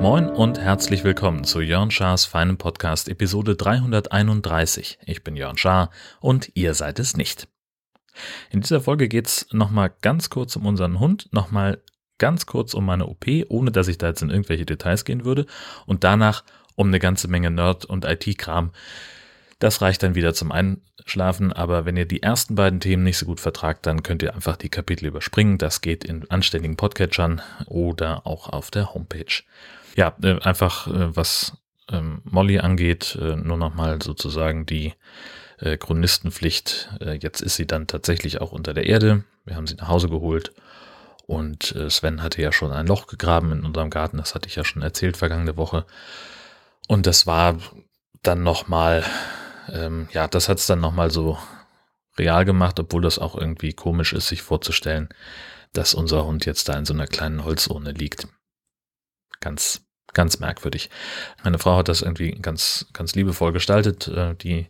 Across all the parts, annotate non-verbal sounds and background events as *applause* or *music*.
Moin und herzlich willkommen zu Jörn Schars feinem Podcast Episode 331. Ich bin Jörn Schaar und ihr seid es nicht. In dieser Folge geht es nochmal ganz kurz um unseren Hund, nochmal ganz kurz um meine OP, ohne dass ich da jetzt in irgendwelche Details gehen würde und danach um eine ganze Menge Nerd- und IT-Kram. Das reicht dann wieder zum Einschlafen, aber wenn ihr die ersten beiden Themen nicht so gut vertragt, dann könnt ihr einfach die Kapitel überspringen. Das geht in anständigen Podcatchern oder auch auf der Homepage. Ja, äh, einfach äh, was ähm, Molly angeht, äh, nur nochmal sozusagen die Chronistenpflicht. Jetzt ist sie dann tatsächlich auch unter der Erde. Wir haben sie nach Hause geholt. Und Sven hatte ja schon ein Loch gegraben in unserem Garten. Das hatte ich ja schon erzählt vergangene Woche. Und das war dann nochmal, ähm, ja, das hat es dann nochmal so real gemacht, obwohl das auch irgendwie komisch ist, sich vorzustellen, dass unser Hund jetzt da in so einer kleinen Holzurne liegt ganz, ganz merkwürdig. Meine Frau hat das irgendwie ganz, ganz liebevoll gestaltet, äh, die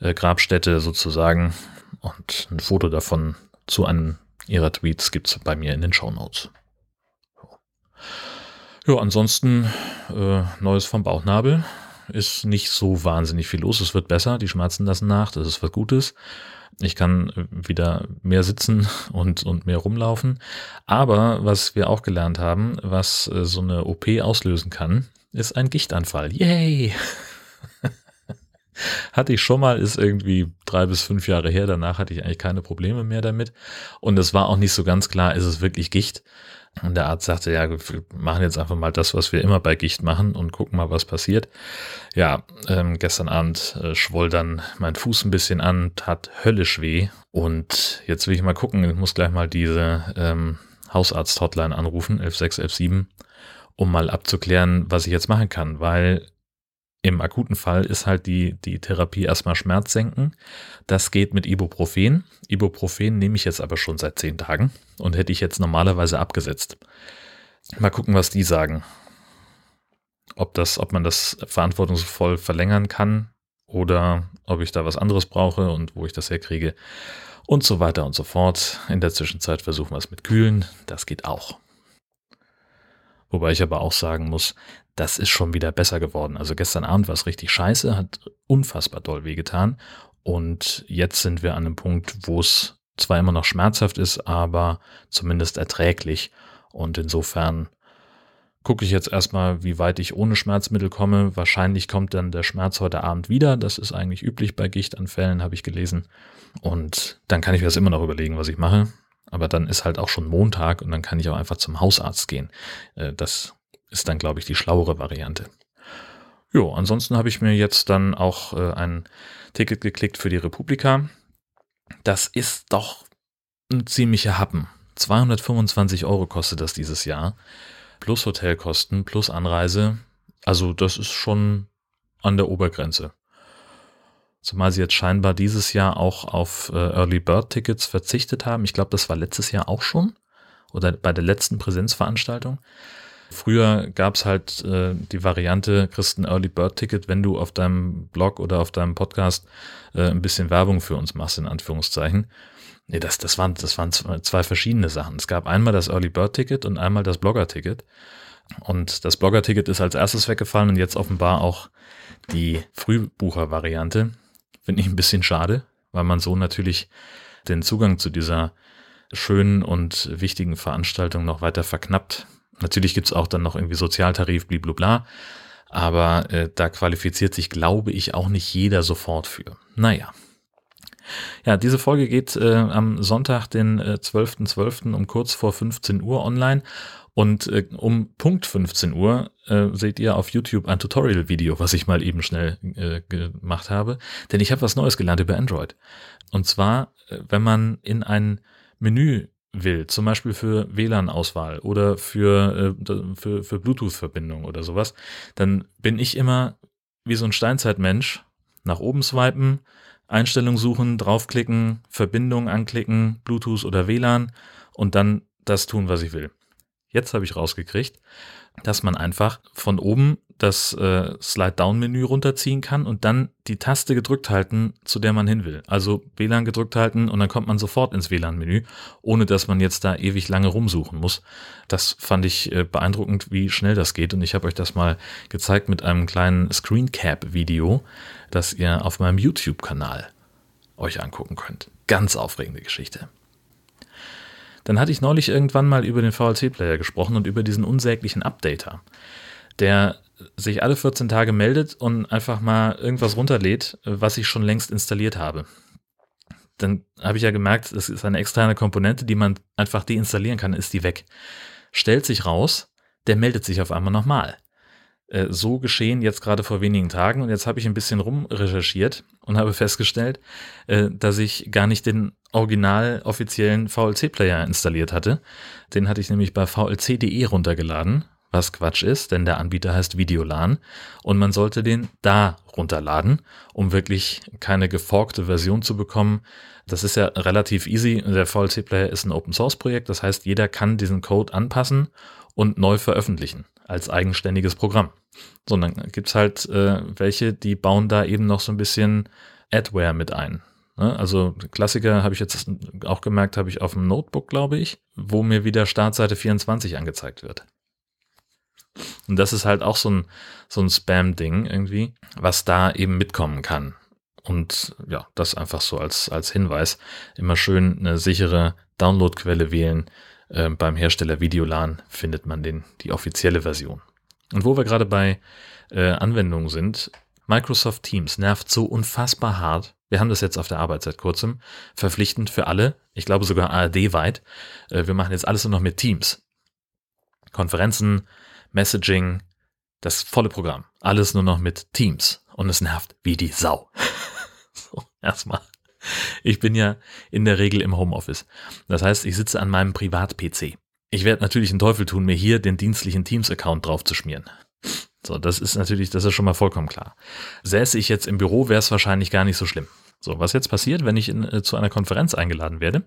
äh, Grabstätte sozusagen. Und ein Foto davon zu einem ihrer Tweets gibt es bei mir in den Show Notes. Ja, ansonsten äh, Neues vom Bauchnabel. Ist nicht so wahnsinnig viel los. Es wird besser, die Schmerzen lassen nach, das ist was Gutes. Ich kann wieder mehr sitzen *laughs* und, und mehr rumlaufen. Aber was wir auch gelernt haben, was äh, so eine OP auslösen kann, ist ein Gichtanfall. Yay! *laughs* hatte ich schon mal, ist irgendwie drei bis fünf Jahre her. Danach hatte ich eigentlich keine Probleme mehr damit. Und es war auch nicht so ganz klar, ist es wirklich Gicht? Und der Arzt sagte, ja, wir machen jetzt einfach mal das, was wir immer bei Gicht machen und gucken mal, was passiert. Ja, ähm, gestern Abend äh, schwoll dann mein Fuß ein bisschen an, tat höllisch weh. Und jetzt will ich mal gucken, ich muss gleich mal diese ähm, Hausarzt-Hotline anrufen, 11617, um mal abzuklären, was ich jetzt machen kann, weil im akuten Fall ist halt die, die Therapie erstmal Schmerz senken. Das geht mit Ibuprofen. Ibuprofen nehme ich jetzt aber schon seit zehn Tagen und hätte ich jetzt normalerweise abgesetzt. Mal gucken, was die sagen. Ob das, ob man das verantwortungsvoll verlängern kann oder ob ich da was anderes brauche und wo ich das herkriege und so weiter und so fort. In der Zwischenzeit versuchen wir es mit Kühlen. Das geht auch. Wobei ich aber auch sagen muss, das ist schon wieder besser geworden. Also gestern Abend war es richtig scheiße, hat unfassbar doll wehgetan. Und jetzt sind wir an einem Punkt, wo es zwar immer noch schmerzhaft ist, aber zumindest erträglich. Und insofern gucke ich jetzt erstmal, wie weit ich ohne Schmerzmittel komme. Wahrscheinlich kommt dann der Schmerz heute Abend wieder. Das ist eigentlich üblich bei Gichtanfällen, habe ich gelesen. Und dann kann ich mir das immer noch überlegen, was ich mache. Aber dann ist halt auch schon Montag und dann kann ich auch einfach zum Hausarzt gehen. Äh, das ist dann, glaube ich, die schlauere Variante. Jo, ansonsten habe ich mir jetzt dann auch äh, ein Ticket geklickt für die Republika. Das ist doch ein ziemlicher Happen. 225 Euro kostet das dieses Jahr. Plus Hotelkosten, plus Anreise. Also das ist schon an der Obergrenze. Zumal sie jetzt scheinbar dieses Jahr auch auf äh, Early Bird Tickets verzichtet haben. Ich glaube, das war letztes Jahr auch schon. Oder bei der letzten Präsenzveranstaltung. Früher gab es halt äh, die Variante, kriegst ein Early Bird Ticket, wenn du auf deinem Blog oder auf deinem Podcast äh, ein bisschen Werbung für uns machst, in Anführungszeichen. Nee, das, das, waren, das waren zwei verschiedene Sachen. Es gab einmal das Early Bird Ticket und einmal das Blogger Ticket. Und das Blogger Ticket ist als erstes weggefallen und jetzt offenbar auch die Frühbucher-Variante. Finde ich ein bisschen schade, weil man so natürlich den Zugang zu dieser schönen und wichtigen Veranstaltung noch weiter verknappt. Natürlich gibt's auch dann noch irgendwie Sozialtarif, bliblubla. Aber äh, da qualifiziert sich, glaube ich, auch nicht jeder sofort für. Naja. Ja, diese Folge geht äh, am Sonntag, den äh, 12.12. .12. um kurz vor 15 Uhr online und äh, um Punkt 15 Uhr äh, seht ihr auf YouTube ein Tutorial-Video, was ich mal eben schnell äh, gemacht habe. Denn ich habe was Neues gelernt über Android. Und zwar, äh, wenn man in ein Menü will, zum Beispiel für WLAN-Auswahl oder für, äh, für, für Bluetooth-Verbindung oder sowas, dann bin ich immer wie so ein Steinzeitmensch nach oben swipen, Einstellung suchen, draufklicken, Verbindung anklicken, Bluetooth oder WLAN und dann das tun, was ich will. Jetzt habe ich rausgekriegt, dass man einfach von oben das äh, Slide-Down-Menü runterziehen kann und dann die Taste gedrückt halten, zu der man hin will. Also WLAN gedrückt halten und dann kommt man sofort ins WLAN-Menü, ohne dass man jetzt da ewig lange rumsuchen muss. Das fand ich äh, beeindruckend, wie schnell das geht und ich habe euch das mal gezeigt mit einem kleinen Screencap-Video, das ihr auf meinem YouTube-Kanal euch angucken könnt. Ganz aufregende Geschichte. Dann hatte ich neulich irgendwann mal über den VLC-Player gesprochen und über diesen unsäglichen Updater, der sich alle 14 Tage meldet und einfach mal irgendwas runterlädt, was ich schon längst installiert habe. Dann habe ich ja gemerkt, das ist eine externe Komponente, die man einfach deinstallieren kann, ist die weg. Stellt sich raus, der meldet sich auf einmal nochmal. Äh, so geschehen jetzt gerade vor wenigen Tagen und jetzt habe ich ein bisschen rumrecherchiert und habe festgestellt, äh, dass ich gar nicht den original offiziellen VLC-Player installiert hatte. Den hatte ich nämlich bei vlc.de runtergeladen, was Quatsch ist, denn der Anbieter heißt Videolan und man sollte den da runterladen, um wirklich keine geforkte Version zu bekommen. Das ist ja relativ easy. Der VLC-Player ist ein Open-Source-Projekt, das heißt, jeder kann diesen Code anpassen und neu veröffentlichen als eigenständiges Programm. Sondern gibt's halt äh, welche, die bauen da eben noch so ein bisschen Adware mit ein. Ne? Also Klassiker habe ich jetzt auch gemerkt, habe ich auf dem Notebook, glaube ich, wo mir wieder Startseite 24 angezeigt wird. Und das ist halt auch so ein, so ein Spam-Ding irgendwie, was da eben mitkommen kann. Und ja, das einfach so als, als Hinweis. Immer schön eine sichere Downloadquelle wählen. Äh, beim Hersteller Videolan findet man den, die offizielle Version. Und wo wir gerade bei äh, Anwendungen sind, Microsoft Teams nervt so unfassbar hart, wir haben das jetzt auf der Arbeit seit kurzem. Verpflichtend für alle. Ich glaube sogar ARD-weit. Äh, wir machen jetzt alles nur noch mit Teams. Konferenzen, Messaging, das volle Programm. Alles nur noch mit Teams. Und es nervt wie die Sau. *laughs* so, erstmal. Ich bin ja in der Regel im Homeoffice. Das heißt, ich sitze an meinem Privat-PC. Ich werde natürlich einen Teufel tun, mir hier den dienstlichen Teams-Account draufzuschmieren. So, das ist natürlich, das ist schon mal vollkommen klar. Säße ich jetzt im Büro, wäre es wahrscheinlich gar nicht so schlimm. So, was jetzt passiert, wenn ich in, äh, zu einer Konferenz eingeladen werde,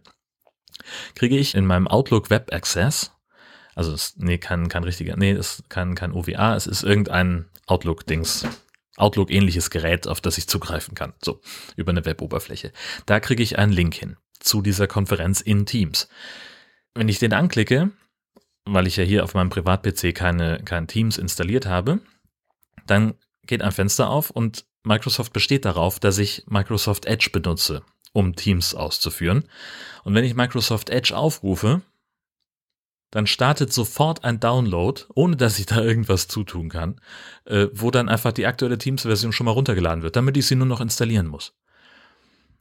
kriege ich in meinem Outlook Web Access, also es, nee, kein, kein richtiger, nee, ist kein, kein OVA, es ist irgendein Outlook-Dings, Outlook-ähnliches Gerät, auf das ich zugreifen kann, so, über eine Web-Oberfläche. Da kriege ich einen Link hin zu dieser Konferenz in Teams. Wenn ich den anklicke, weil ich ja hier auf meinem Privat-PC keine, kein Teams installiert habe, dann geht ein Fenster auf und Microsoft besteht darauf, dass ich Microsoft Edge benutze, um Teams auszuführen. Und wenn ich Microsoft Edge aufrufe, dann startet sofort ein Download, ohne dass ich da irgendwas zutun kann, äh, wo dann einfach die aktuelle Teams-Version schon mal runtergeladen wird, damit ich sie nur noch installieren muss.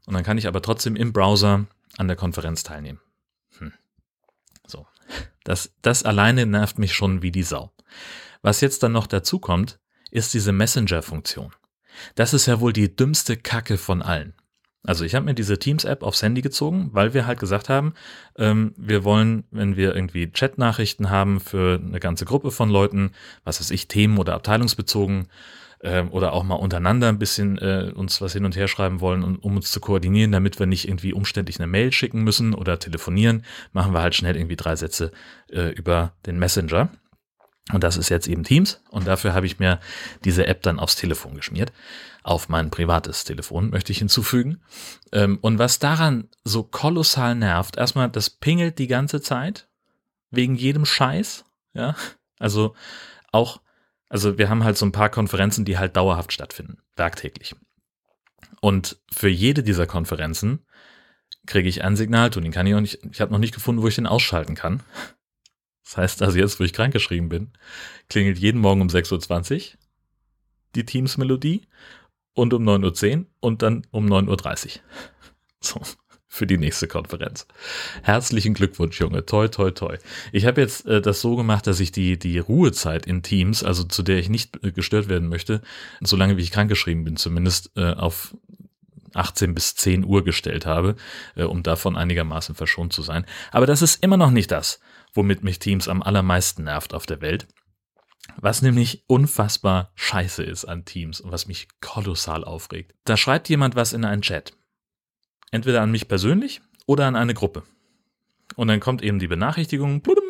Und dann kann ich aber trotzdem im Browser an der Konferenz teilnehmen. Hm. So, das, das alleine nervt mich schon wie die Sau. Was jetzt dann noch dazu kommt, ist diese Messenger-Funktion. Das ist ja wohl die dümmste Kacke von allen. Also ich habe mir diese Teams-App aufs Handy gezogen, weil wir halt gesagt haben, ähm, wir wollen, wenn wir irgendwie Chat-Nachrichten haben für eine ganze Gruppe von Leuten, was weiß ich, Themen oder abteilungsbezogen, ähm, oder auch mal untereinander ein bisschen äh, uns was hin und her schreiben wollen, um, um uns zu koordinieren, damit wir nicht irgendwie umständlich eine Mail schicken müssen oder telefonieren, machen wir halt schnell irgendwie drei Sätze äh, über den Messenger. Und das ist jetzt eben Teams. Und dafür habe ich mir diese App dann aufs Telefon geschmiert. Auf mein privates Telefon möchte ich hinzufügen. Ähm, und was daran so kolossal nervt, erstmal, das pingelt die ganze Zeit. Wegen jedem Scheiß. Ja. Also auch also wir haben halt so ein paar Konferenzen, die halt dauerhaft stattfinden, werktäglich. Und für jede dieser Konferenzen kriege ich einen Signalton. Den kann ich auch nicht, ich habe noch nicht gefunden, wo ich den ausschalten kann. Das heißt also jetzt, wo ich krankgeschrieben bin, klingelt jeden Morgen um 6.20 Uhr die Teams-Melodie und um 9.10 Uhr und dann um 9.30 Uhr. *laughs* So für die nächste Konferenz. Herzlichen Glückwunsch, Junge. Toi, toi, toi. Ich habe jetzt äh, das so gemacht, dass ich die, die Ruhezeit in Teams, also zu der ich nicht äh, gestört werden möchte, solange wie ich krankgeschrieben bin, zumindest äh, auf 18 bis 10 Uhr gestellt habe, äh, um davon einigermaßen verschont zu sein. Aber das ist immer noch nicht das, womit mich Teams am allermeisten nervt auf der Welt. Was nämlich unfassbar scheiße ist an Teams und was mich kolossal aufregt. Da schreibt jemand was in einen Chat Entweder an mich persönlich oder an eine Gruppe. Und dann kommt eben die Benachrichtigung, bludum,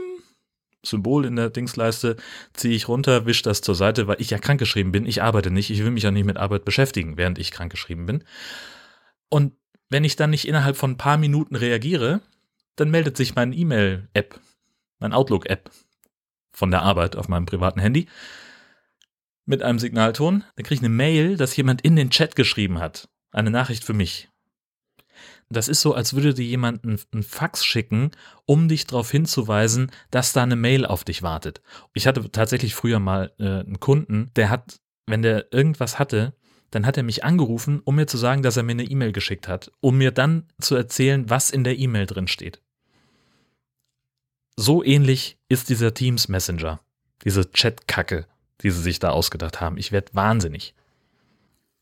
Symbol in der Dingsleiste, ziehe ich runter, wische das zur Seite, weil ich ja krankgeschrieben bin. Ich arbeite nicht, ich will mich ja nicht mit Arbeit beschäftigen, während ich krankgeschrieben bin. Und wenn ich dann nicht innerhalb von ein paar Minuten reagiere, dann meldet sich mein E-Mail-App, mein Outlook-App von der Arbeit auf meinem privaten Handy mit einem Signalton. Dann kriege ich eine Mail, dass jemand in den Chat geschrieben hat. Eine Nachricht für mich. Das ist so, als würde dir jemand einen Fax schicken, um dich darauf hinzuweisen, dass da eine Mail auf dich wartet. Ich hatte tatsächlich früher mal äh, einen Kunden, der hat, wenn der irgendwas hatte, dann hat er mich angerufen, um mir zu sagen, dass er mir eine E-Mail geschickt hat, um mir dann zu erzählen, was in der E-Mail drin steht. So ähnlich ist dieser Teams Messenger, diese Chat-Kacke, die sie sich da ausgedacht haben. Ich werde wahnsinnig.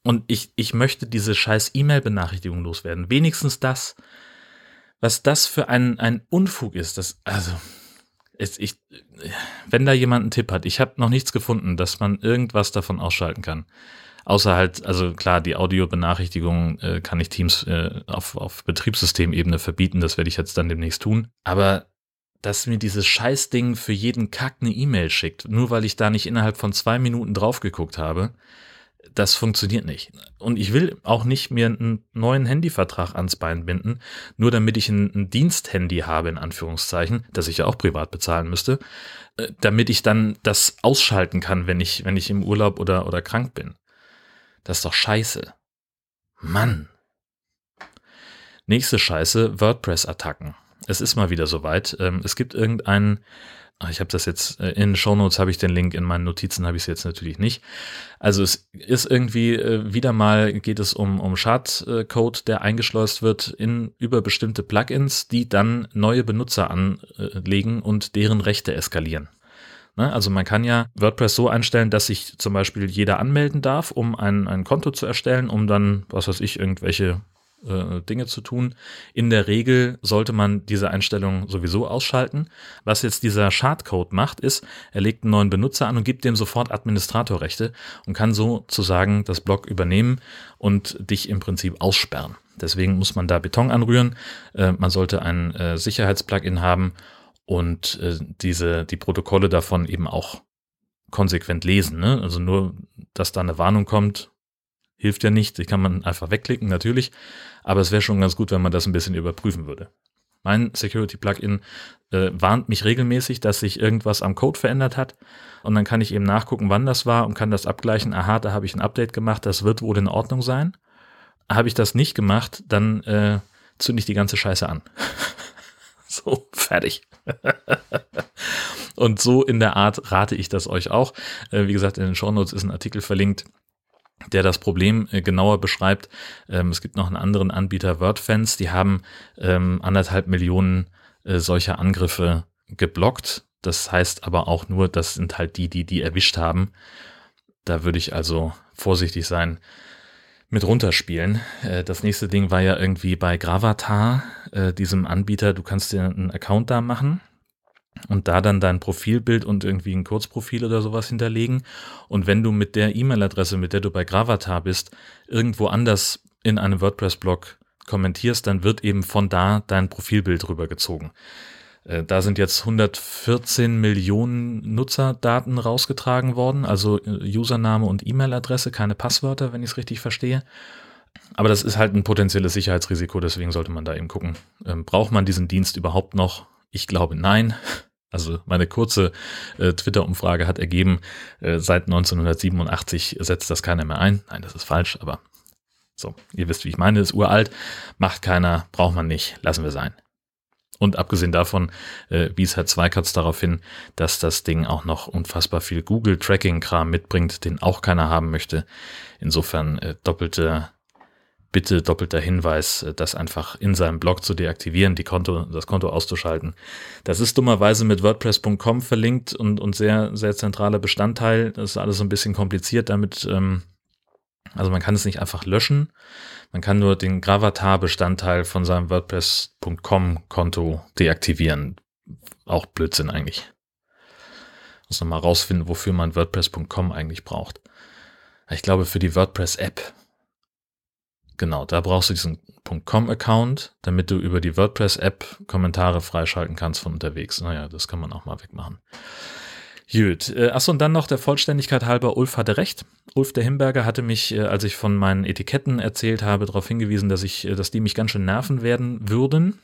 Und ich, ich möchte diese scheiß E-Mail-Benachrichtigung loswerden. Wenigstens das, was das für ein, ein Unfug ist. Das, also, ist, ich, wenn da jemand einen Tipp hat, ich habe noch nichts gefunden, dass man irgendwas davon ausschalten kann. Außer halt, also klar, die Audiobenachrichtigung äh, kann ich Teams äh, auf, auf Betriebssystemebene verbieten, das werde ich jetzt dann demnächst tun. Aber dass mir dieses Scheißding für jeden Kack eine E-Mail schickt, nur weil ich da nicht innerhalb von zwei Minuten drauf geguckt habe, das funktioniert nicht. Und ich will auch nicht mir einen neuen Handyvertrag ans Bein binden, nur damit ich ein, ein Diensthandy habe, in Anführungszeichen, das ich ja auch privat bezahlen müsste, äh, damit ich dann das ausschalten kann, wenn ich, wenn ich im Urlaub oder, oder krank bin. Das ist doch scheiße. Mann. Nächste Scheiße, WordPress-Attacken. Es ist mal wieder soweit. Ähm, es gibt irgendeinen Ah, ich habe das jetzt äh, in Shownotes habe ich den Link, in meinen Notizen habe ich es jetzt natürlich nicht. Also es ist irgendwie äh, wieder mal geht es um um Schadcode, der eingeschleust wird in über bestimmte Plugins, die dann neue Benutzer anlegen und deren Rechte eskalieren. Ne? Also man kann ja WordPress so einstellen, dass sich zum Beispiel jeder anmelden darf, um ein, ein Konto zu erstellen, um dann, was weiß ich, irgendwelche äh, Dinge zu tun. In der Regel sollte man diese Einstellung sowieso ausschalten. Was jetzt dieser Schadcode macht, ist, er legt einen neuen Benutzer an und gibt dem sofort Administratorrechte und kann sozusagen das Blog übernehmen und dich im Prinzip aussperren. Deswegen muss man da Beton anrühren. Äh, man sollte ein äh, Sicherheitsplugin haben und äh, diese, die Protokolle davon eben auch konsequent lesen. Ne? Also nur, dass da eine Warnung kommt, hilft ja nicht. Die kann man einfach wegklicken, natürlich. Aber es wäre schon ganz gut, wenn man das ein bisschen überprüfen würde. Mein Security-Plugin äh, warnt mich regelmäßig, dass sich irgendwas am Code verändert hat. Und dann kann ich eben nachgucken, wann das war und kann das abgleichen. Aha, da habe ich ein Update gemacht, das wird wohl in Ordnung sein. Habe ich das nicht gemacht, dann äh, zünde ich die ganze Scheiße an. *laughs* so, fertig. *laughs* und so in der Art rate ich das euch auch. Äh, wie gesagt, in den Shownotes ist ein Artikel verlinkt der das Problem äh, genauer beschreibt. Ähm, es gibt noch einen anderen Anbieter, WordFans, die haben ähm, anderthalb Millionen äh, solcher Angriffe geblockt. Das heißt aber auch nur, das sind halt die, die die erwischt haben. Da würde ich also vorsichtig sein mit runterspielen. Äh, das nächste Ding war ja irgendwie bei Gravatar, diesem Anbieter. Du kannst dir einen Account da machen und da dann dein Profilbild und irgendwie ein Kurzprofil oder sowas hinterlegen. Und wenn du mit der E-Mail-Adresse, mit der du bei Gravatar bist, irgendwo anders in einem WordPress-Blog kommentierst, dann wird eben von da dein Profilbild rübergezogen. Äh, da sind jetzt 114 Millionen Nutzerdaten rausgetragen worden, also äh, Username und E-Mail-Adresse, keine Passwörter, wenn ich es richtig verstehe. Aber das ist halt ein potenzielles Sicherheitsrisiko, deswegen sollte man da eben gucken. Ähm, braucht man diesen Dienst überhaupt noch? Ich glaube nein. Also meine kurze äh, Twitter-Umfrage hat ergeben, äh, seit 1987 setzt das keiner mehr ein. Nein, das ist falsch, aber so, ihr wisst, wie ich meine, ist uralt, macht keiner, braucht man nicht, lassen wir sein. Und abgesehen davon äh, wies Herr Zweikatz darauf hin, dass das Ding auch noch unfassbar viel Google-Tracking-Kram mitbringt, den auch keiner haben möchte. Insofern äh, doppelte bitte doppelter Hinweis, äh, das einfach in seinem Blog zu deaktivieren, die Konto, das Konto auszuschalten. Das ist dummerweise mit WordPress.com verlinkt und, und sehr, sehr zentraler Bestandteil. Das ist alles so ein bisschen kompliziert damit. Ähm, also man kann es nicht einfach löschen. Man kann nur den Gravatar-Bestandteil von seinem WordPress.com-Konto deaktivieren. Auch Blödsinn eigentlich. Muss nochmal rausfinden, wofür man WordPress.com eigentlich braucht. Ich glaube, für die WordPress-App Genau, da brauchst du diesen .com-Account, damit du über die WordPress-App Kommentare freischalten kannst von unterwegs. Naja, das kann man auch mal wegmachen. Gut. Äh, achso, und dann noch der Vollständigkeit halber, Ulf hatte recht. Ulf der Himberger hatte mich, äh, als ich von meinen Etiketten erzählt habe, darauf hingewiesen, dass ich, äh, dass die mich ganz schön nerven werden würden.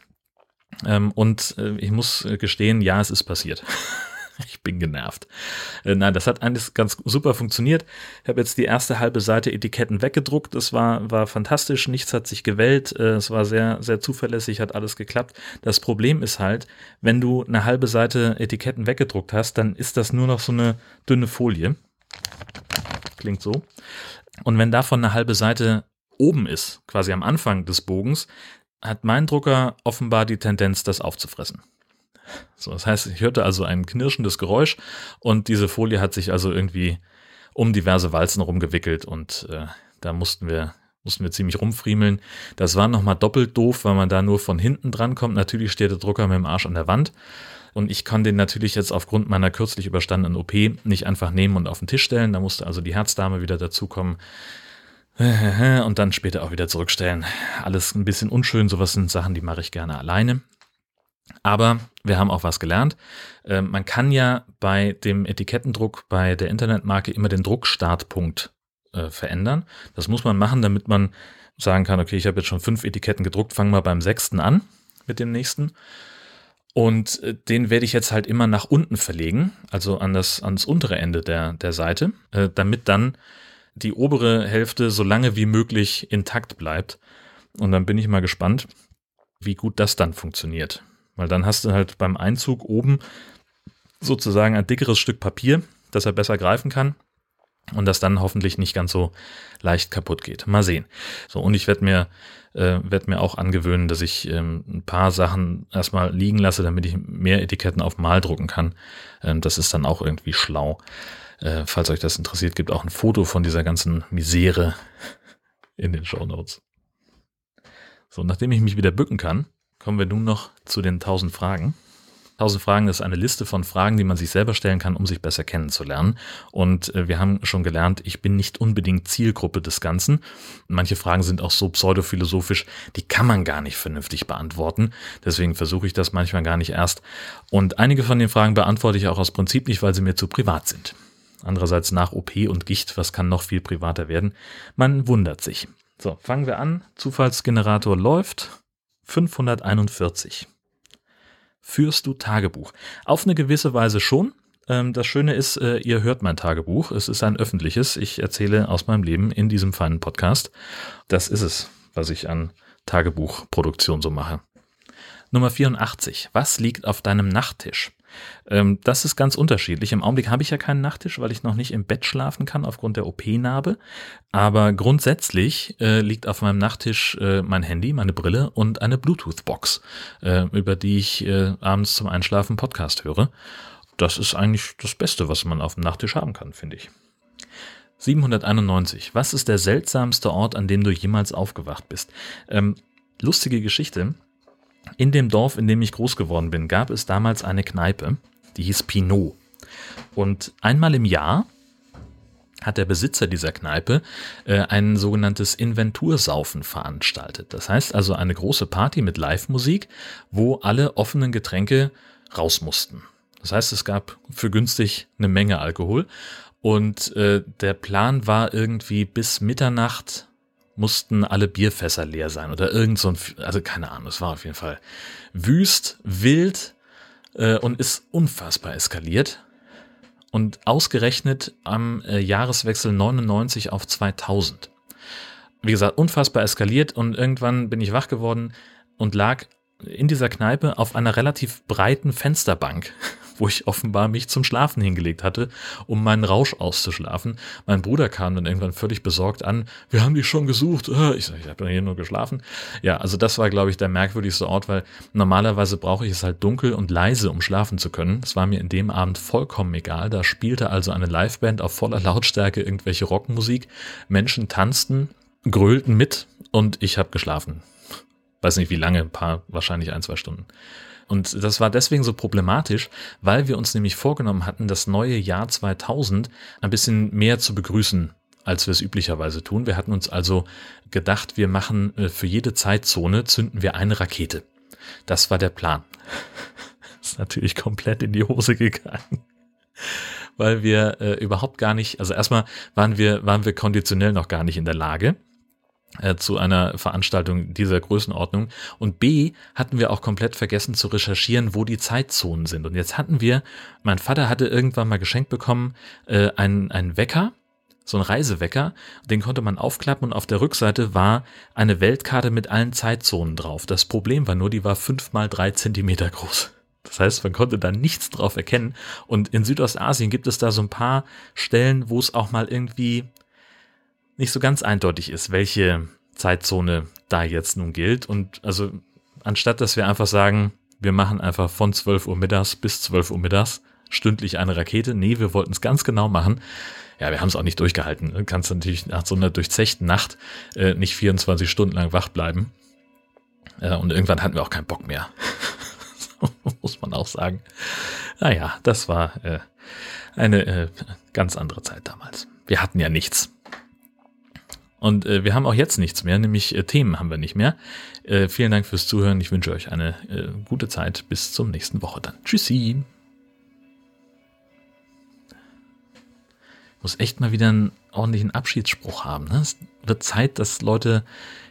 Ähm, und ich muss gestehen, ja, es ist passiert. *laughs* *laughs* ich bin genervt. Äh, nein, das hat eigentlich ganz super funktioniert. Ich habe jetzt die erste halbe Seite Etiketten weggedruckt. Das war, war fantastisch. Nichts hat sich gewellt. Äh, es war sehr, sehr zuverlässig, hat alles geklappt. Das Problem ist halt, wenn du eine halbe Seite Etiketten weggedruckt hast, dann ist das nur noch so eine dünne Folie. Klingt so. Und wenn davon eine halbe Seite oben ist, quasi am Anfang des Bogens, hat mein Drucker offenbar die Tendenz, das aufzufressen. So, das heißt, ich hörte also ein knirschendes Geräusch und diese Folie hat sich also irgendwie um diverse Walzen rumgewickelt und äh, da mussten wir mussten wir ziemlich rumfriemeln. Das war nochmal doppelt doof, weil man da nur von hinten dran kommt. Natürlich steht der Drucker mit dem Arsch an der Wand. Und ich kann den natürlich jetzt aufgrund meiner kürzlich überstandenen OP nicht einfach nehmen und auf den Tisch stellen. Da musste also die Herzdame wieder dazukommen *laughs* und dann später auch wieder zurückstellen. Alles ein bisschen unschön. Sowas sind Sachen, die mache ich gerne alleine. Aber wir haben auch was gelernt. Ähm, man kann ja bei dem Etikettendruck bei der Internetmarke immer den Druckstartpunkt äh, verändern. Das muss man machen, damit man sagen kann, okay, ich habe jetzt schon fünf Etiketten gedruckt, fangen wir beim sechsten an mit dem nächsten. Und äh, den werde ich jetzt halt immer nach unten verlegen, also an das, ans untere Ende der, der Seite, äh, damit dann die obere Hälfte so lange wie möglich intakt bleibt. Und dann bin ich mal gespannt, wie gut das dann funktioniert. Weil dann hast du halt beim Einzug oben sozusagen ein dickeres Stück Papier, das er besser greifen kann und das dann hoffentlich nicht ganz so leicht kaputt geht. Mal sehen. So, und ich werde mir, äh, werd mir auch angewöhnen, dass ich ähm, ein paar Sachen erstmal liegen lasse, damit ich mehr Etiketten auf Mal drucken kann. Ähm, das ist dann auch irgendwie schlau. Äh, falls euch das interessiert, gibt auch ein Foto von dieser ganzen Misere in den Show Notes. So, nachdem ich mich wieder bücken kann, Kommen wir nun noch zu den 1000 Fragen. 1000 Fragen ist eine Liste von Fragen, die man sich selber stellen kann, um sich besser kennenzulernen. Und äh, wir haben schon gelernt, ich bin nicht unbedingt Zielgruppe des Ganzen. Manche Fragen sind auch so pseudophilosophisch, die kann man gar nicht vernünftig beantworten. Deswegen versuche ich das manchmal gar nicht erst. Und einige von den Fragen beantworte ich auch aus Prinzip nicht, weil sie mir zu privat sind. Andererseits nach OP und Gicht, was kann noch viel privater werden? Man wundert sich. So, fangen wir an. Zufallsgenerator läuft. 541. Führst du Tagebuch? Auf eine gewisse Weise schon. Ähm, das Schöne ist, äh, ihr hört mein Tagebuch. Es ist ein öffentliches. Ich erzähle aus meinem Leben in diesem feinen Podcast. Das ist es, was ich an Tagebuchproduktion so mache. Nummer 84. Was liegt auf deinem Nachttisch? Ähm, das ist ganz unterschiedlich. Im Augenblick habe ich ja keinen Nachttisch, weil ich noch nicht im Bett schlafen kann aufgrund der OP-Narbe. Aber grundsätzlich äh, liegt auf meinem Nachttisch äh, mein Handy, meine Brille und eine Bluetooth-Box, äh, über die ich äh, abends zum Einschlafen Podcast höre. Das ist eigentlich das Beste, was man auf dem Nachttisch haben kann, finde ich. 791. Was ist der seltsamste Ort, an dem du jemals aufgewacht bist? Ähm, lustige Geschichte. In dem Dorf, in dem ich groß geworden bin, gab es damals eine Kneipe, die hieß Pinot. Und einmal im Jahr hat der Besitzer dieser Kneipe äh, ein sogenanntes Inventursaufen veranstaltet. Das heißt also eine große Party mit Live-Musik, wo alle offenen Getränke raus mussten. Das heißt, es gab für günstig eine Menge Alkohol und äh, der Plan war irgendwie bis Mitternacht mussten alle Bierfässer leer sein oder irgend so ein, also keine Ahnung, es war auf jeden Fall wüst, wild äh, und ist unfassbar eskaliert. Und ausgerechnet am äh, Jahreswechsel 99 auf 2000. Wie gesagt, unfassbar eskaliert und irgendwann bin ich wach geworden und lag in dieser Kneipe auf einer relativ breiten Fensterbank *laughs* wo ich offenbar mich zum Schlafen hingelegt hatte, um meinen Rausch auszuschlafen. Mein Bruder kam dann irgendwann völlig besorgt an, wir haben dich schon gesucht. Äh, ich sage, ich habe hier nur geschlafen. Ja, also das war, glaube ich, der merkwürdigste Ort, weil normalerweise brauche ich es halt dunkel und leise, um schlafen zu können. Es war mir in dem Abend vollkommen egal. Da spielte also eine Liveband auf voller Lautstärke irgendwelche Rockmusik. Menschen tanzten, grölten mit und ich habe geschlafen. Weiß nicht wie lange, ein paar, wahrscheinlich ein, zwei Stunden. Und das war deswegen so problematisch, weil wir uns nämlich vorgenommen hatten, das neue Jahr 2000 ein bisschen mehr zu begrüßen als wir es üblicherweise tun. Wir hatten uns also gedacht, wir machen äh, für jede Zeitzone zünden wir eine Rakete. Das war der Plan. *laughs* ist natürlich komplett in die Hose gegangen. Weil wir äh, überhaupt gar nicht, also erstmal waren wir, waren wir konditionell noch gar nicht in der Lage äh, zu einer Veranstaltung dieser Größenordnung. Und B, hatten wir auch komplett vergessen zu recherchieren, wo die Zeitzonen sind. Und jetzt hatten wir, mein Vater hatte irgendwann mal geschenkt bekommen, äh, einen, einen Wecker, so ein Reisewecker, den konnte man aufklappen und auf der Rückseite war eine Weltkarte mit allen Zeitzonen drauf. Das Problem war nur, die war fünf mal drei Zentimeter groß. Das heißt, man konnte da nichts drauf erkennen. Und in Südostasien gibt es da so ein paar Stellen, wo es auch mal irgendwie nicht so ganz eindeutig ist, welche Zeitzone da jetzt nun gilt. Und also anstatt dass wir einfach sagen, wir machen einfach von 12 Uhr mittags bis 12 Uhr mittags stündlich eine Rakete. Nee, wir wollten es ganz genau machen. Ja, wir haben es auch nicht durchgehalten. Du kannst natürlich nach so einer durchzechten Nacht äh, nicht 24 Stunden lang wach bleiben. Äh, und irgendwann hatten wir auch keinen Bock mehr. *laughs* muss man auch sagen. Naja, das war äh, eine äh, ganz andere Zeit damals. Wir hatten ja nichts. Und äh, wir haben auch jetzt nichts mehr, nämlich äh, Themen haben wir nicht mehr. Äh, vielen Dank fürs Zuhören. Ich wünsche euch eine äh, gute Zeit. Bis zum nächsten Woche dann. Tschüssi. Muss echt mal wieder einen ordentlichen Abschiedsspruch haben. Ne? Es wird Zeit, dass Leute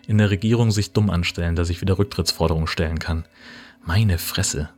in der Regierung sich dumm anstellen, dass ich wieder Rücktrittsforderungen stellen kann. Meine Fresse.